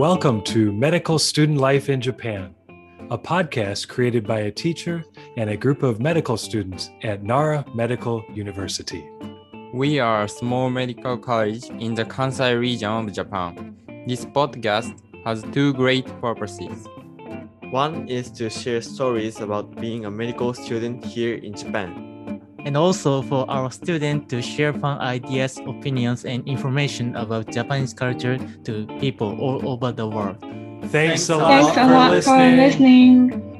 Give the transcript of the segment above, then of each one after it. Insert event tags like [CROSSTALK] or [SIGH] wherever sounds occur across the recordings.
Welcome to Medical Student Life in Japan, a podcast created by a teacher and a group of medical students at Nara Medical University. We are a small medical college in the Kansai region of Japan. This podcast has two great purposes. One is to share stories about being a medical student here in Japan. And also for our students to share fun ideas, opinions, and information about Japanese culture to people all over the world. Thanks, a lot, Thanks a for, lot listening. for listening.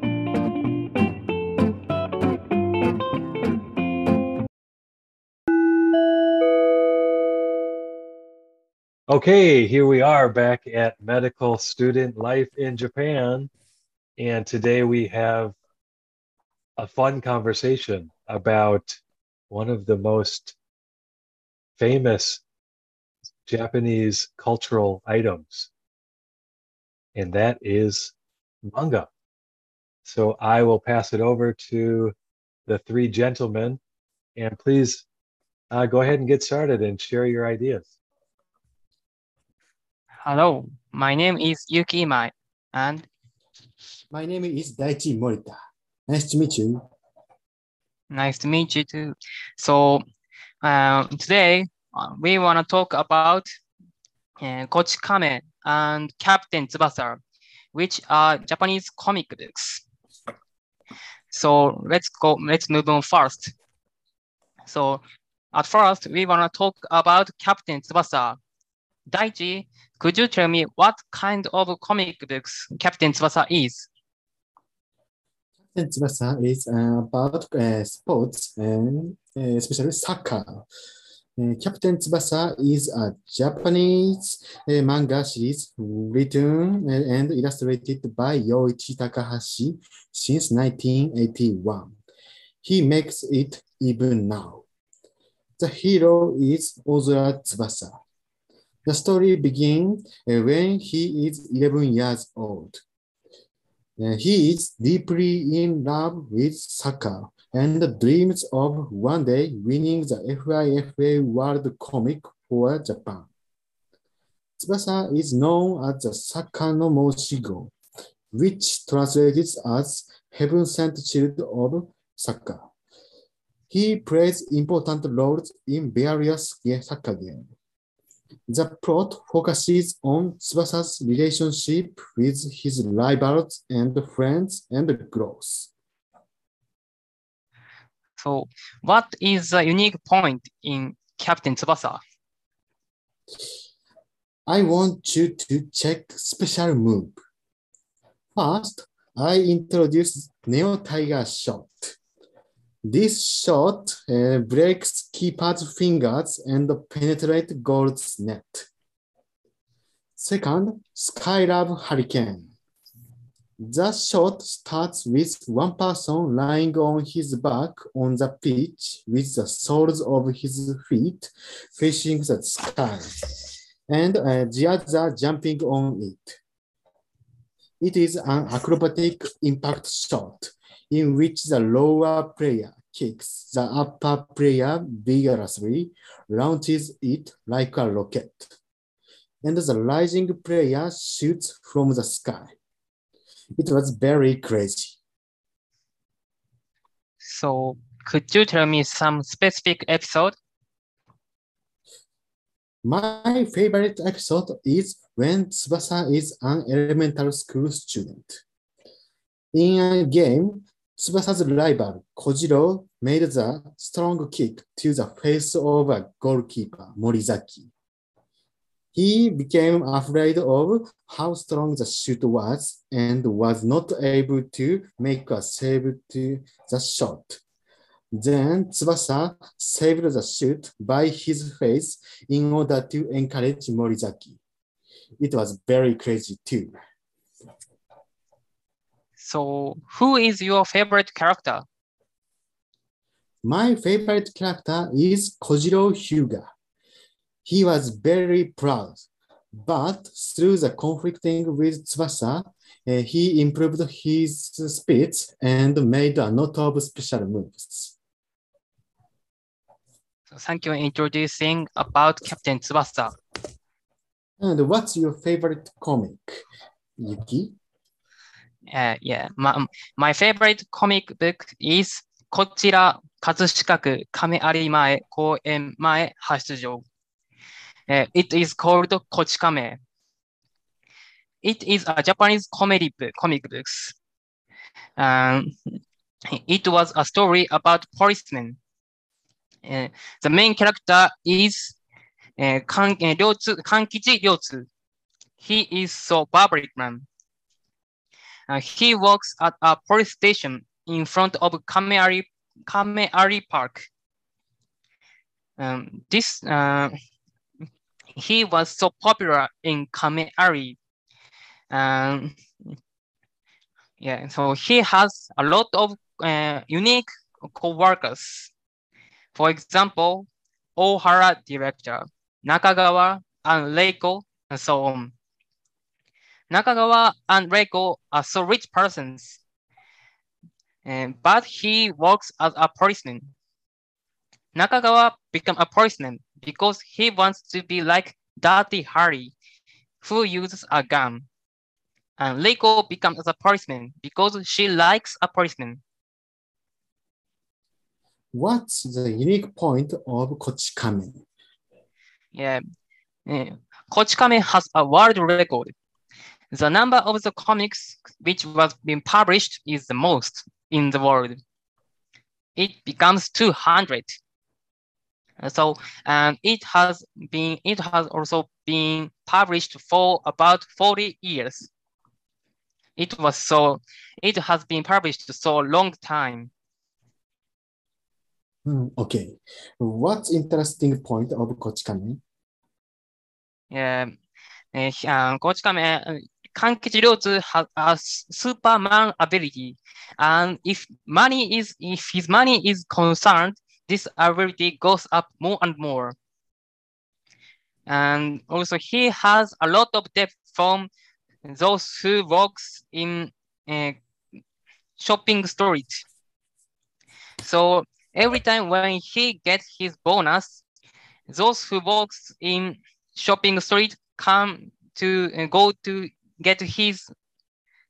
Okay, here we are back at Medical Student Life in Japan. And today we have a fun conversation about one of the most famous Japanese cultural items, and that is manga. So I will pass it over to the three gentlemen, and please uh, go ahead and get started and share your ideas. Hello, my name is Yuki Imai, and My name is Daichi Morita. Nice to meet you. nice to meet you too. So, uh, today uh, we want to talk about uh, Kochikame and Captain Tsubasa, which are Japanese comic books. So let's go. Let's move on first. So, at first, we want to talk about Captain Tsubasa. Daichi, could you tell me what kind of comic books Captain Tsubasa is? Tsubasa is uh, about uh, sports and uh, especially soccer. Captain Tsubasa is a Japanese manga series written and illustrated by Yoichi Takahashi since 1981. He makes it even now. The hero is Ozora Tsubasa. The story begins when he is 11 years old. Uh, he is deeply in love with soccer and dreams of one day winning the FIFA World Cup for Japan. Tsubasa is known as the Saka no Moshigo, which translates as Heaven Sent Child of Soccer. He plays important roles in various soccer games. The plot focuses on Tsubasa's relationship with his rivals and friends and growth. So, what is the unique point in Captain Tsubasa? I want you to check special move. First, I introduce Neo Tiger Shot. This shot uh, breaks keeper's fingers and penetrates goal's net. Second, Skylab Hurricane. The shot starts with one person lying on his back on the pitch with the soles of his feet facing the sky and uh, the other jumping on it. It is an acrobatic impact shot in which the lower player kicks the upper player vigorously, launches it like a rocket, and the rising player shoots from the sky. It was very crazy. So, could you tell me some specific episode? My favorite episode is when Tsubasa is an elementary school student. In a game, Tsubasa's rival, Kojiro, made the strong kick to the face of a goalkeeper, Morizaki. He became afraid of how strong the shoot was and was not able to make a save to the shot. Then Tsubasa saved the shoot by his face in order to encourage Morizaki. It was very crazy too. So, who is your favorite character? My favorite character is Kojiro Hyuga. He was very proud, but through the conflicting with Tsubasa, uh, he improved his speed and made a lot of special moves. So thank you for introducing about Captain Tsubasa. And what's your favorite comic? Yuki? Uh, yeah, my, my favorite comic book is こちら、葛飾区亀有前公園前発出場。Uh, it is called こち亀。It is a Japanese comedy book, comic books. Um, it was a story about policemen. The main character is uh, Kan, uh, Ryotsu, Kankichi Ryotsu. He is so barbaric man. Uh, he works at a police station in front of Kameari, Kameari Park. Um, this uh, he was so popular in Kameari. Um, yeah, so he has a lot of uh, unique co-workers. For example, Ohara director, Nakagawa and Reiko, and so on. Nakagawa and Reiko are so rich persons, eh, but he works as a policeman. Nakagawa became a policeman because he wants to be like Dirty Harry, who uses a gun. And Reiko becomes a policeman because she likes a policeman. What's the unique point of Kochikame? Yeah. Kochikame has a world record. The number of the comics which was being published is the most in the world. It becomes 200. So and it has been it has also been published for about 40 years. It was so it has been published so long time. Hmm, okay. What's interesting point of Kochikame? Yeah, uh, Kankichi Ryotsu has a Superman ability, and if money is if his money is concerned, this ability goes up more and more. And also he has a lot of debt from those who works in uh, shopping street. So every time when he gets his bonus, those who works in shopping street come to uh, go to get his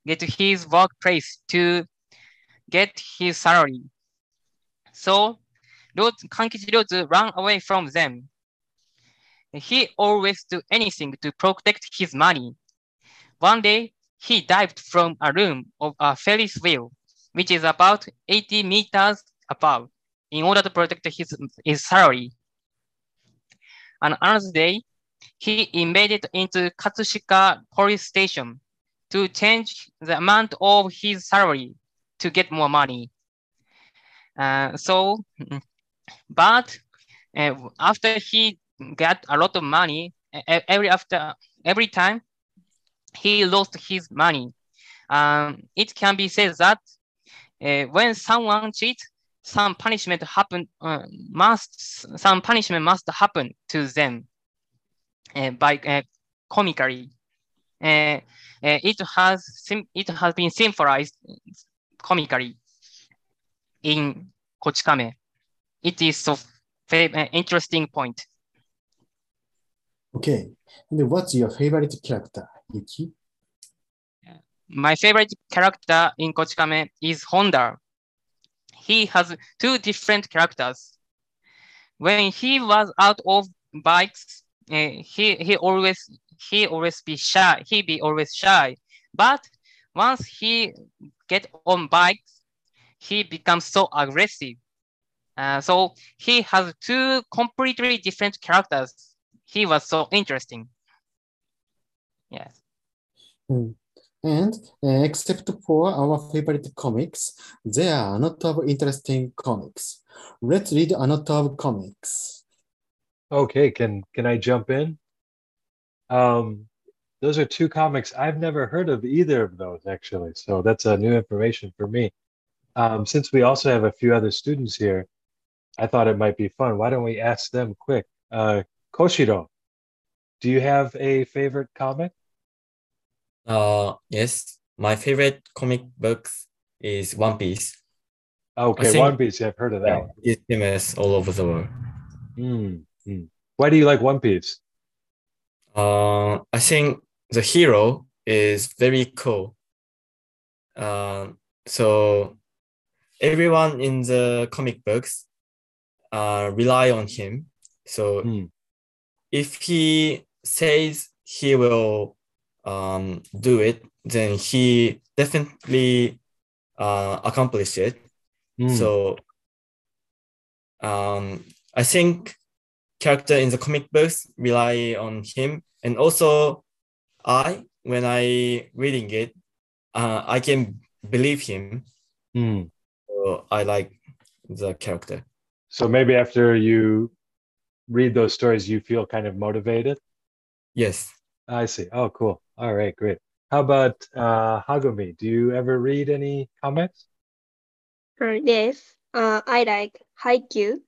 get to his workplace to get his salary. So Ryotsu, Kankichi Ryotsu ran away from them. He always do anything to protect his money. One day, he dived from a room of a Ferris wheel, which is about 80 meters above, in order to protect his, his salary. And another day, he invaded into Katsushika police station to change the amount of his salary to get more money. Uh, so, [LAUGHS] but uh, after he got a lot of money, every after every time he lost his money. Um, it can be said that uh, when someone cheats, some punishment happen uh, must some punishment must happen to them uh, by uh, comically. Uh, uh, it has it has been symbolized comically in Kochikame. It is so very uh, interesting point. Okay. And what's your favorite character, Yuki? My favorite character in Kochikame is Honda. He has two different characters. When he was out of bikes, uh, he he always he always be shy. He be always shy. But once he get on bikes, he becomes so aggressive. Uh, so he has two completely different characters. He was so interesting. Yes. Hmm. And uh, except for our favorite comics, there are a lot of interesting comics. Let's read a lot of comics. Okay, can can I jump in? Um, those are two comics I've never heard of either of those actually, so that's a new information for me. Um, since we also have a few other students here, I thought it might be fun. Why don't we ask them quick? Uh, Koshiro, do you have a favorite comic? Uh, yes, my favorite comic books is One Piece. Okay, think- One Piece. I've heard of that. Yeah, it's famous all over the world. Mm, mm. Why do you like One Piece? Uh, I think the hero is very cool. Um, so everyone in the comic books uh, rely on him. So Hmm. if he says he will um, do it, then he definitely uh, accomplish it. Hmm. So um, I think character in the comic books rely on him, and also I, when I reading it, uh, I can believe him. Hmm. So I like the character. So maybe after you read those stories, you feel kind of motivated. Yes. I see. Oh, cool. All right, great. How about uh, Hagumi? Do you ever read any comics? Uh, yes, uh, I like Haikyuu.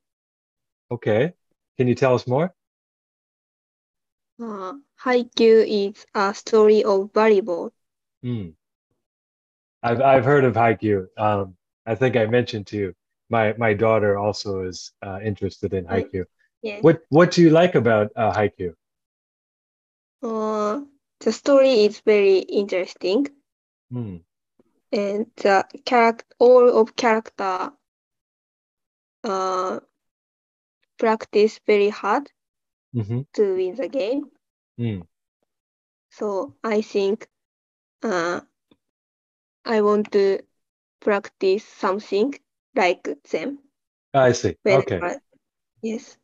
Okay. Can you tell us more? Uh, Haikyuu is a story of volleyball. Hmm. I've I've heard of Haikyuu. Um, I think I mentioned to you. My my daughter also is uh, interested in. Haikyuu. Yes. What what do you like about uh, Haikyuu? Uh, the story is very interesting, Hmm. and the character, all of character, uh, practice very hard Mm-hmm. to win the game. Hmm. So I think, uh, I want to practice something like them. I see. Okay. Yes.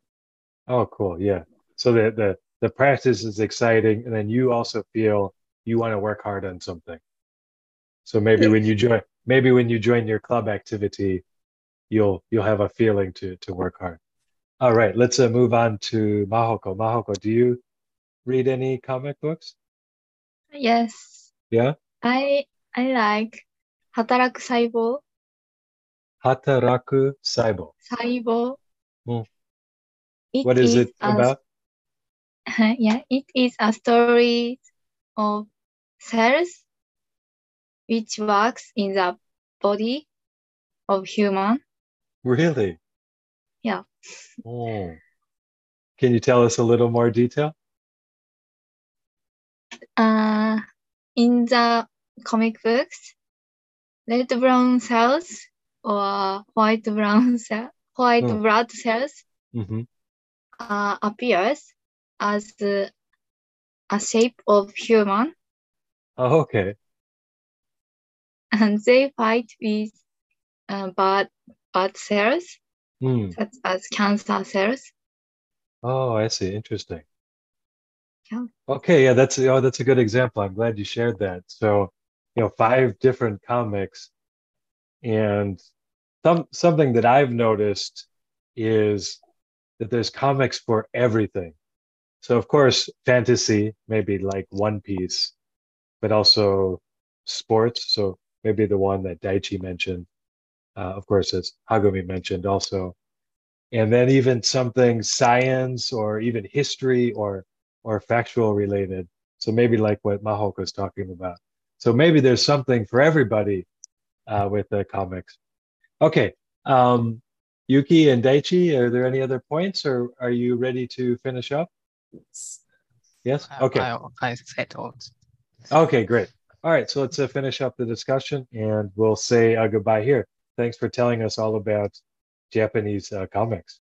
Oh, cool. Yeah. So the the the practice is exciting and then you also feel you want to work hard on something. So maybe yeah. when you join maybe when you join your club activity you'll you'll have a feeling to to work hard. All right let's uh, move on to mahoko. Mahoko do you read any comic books? Yes. Yeah? I i like hataraku saibo. Hataraku saibo. Saibo. Mm. What is, is it about? [LAUGHS] yeah, it is a story of cells which works in the body of human. Really? Yeah. Oh. Can you tell us a little more detail? Uh, in the comic books, red brown cells or white brown cell, white Hmm. blood cells Mm-hmm. uh, appears as a shape of human Oh, okay. [LAUGHS] and they fight with uh, bad bad cells Hmm. such as cancer cells. Oh, I see. Interesting. Yeah. Okay, yeah, that's oh, that's a good example. I'm glad you shared that. So, you know, five different comics, and some something that I've noticed is that there's comics for everything. So, of course, fantasy, maybe like One Piece, but also sports. So maybe the one that Daichi mentioned, uh, of course, as Hagumi mentioned also. And then even something science or even history or or factual related. So maybe like what mahoko is talking about. So maybe there's something for everybody uh, with the comics. Okay um, yuki and daichi are there any other points or are you ready to finish up yes? Okay. I, I settled. okay great. All right so let's uh, finish up the discussion and we'll say uh, goodbye here. Thanks for telling us all about japanese uh, comics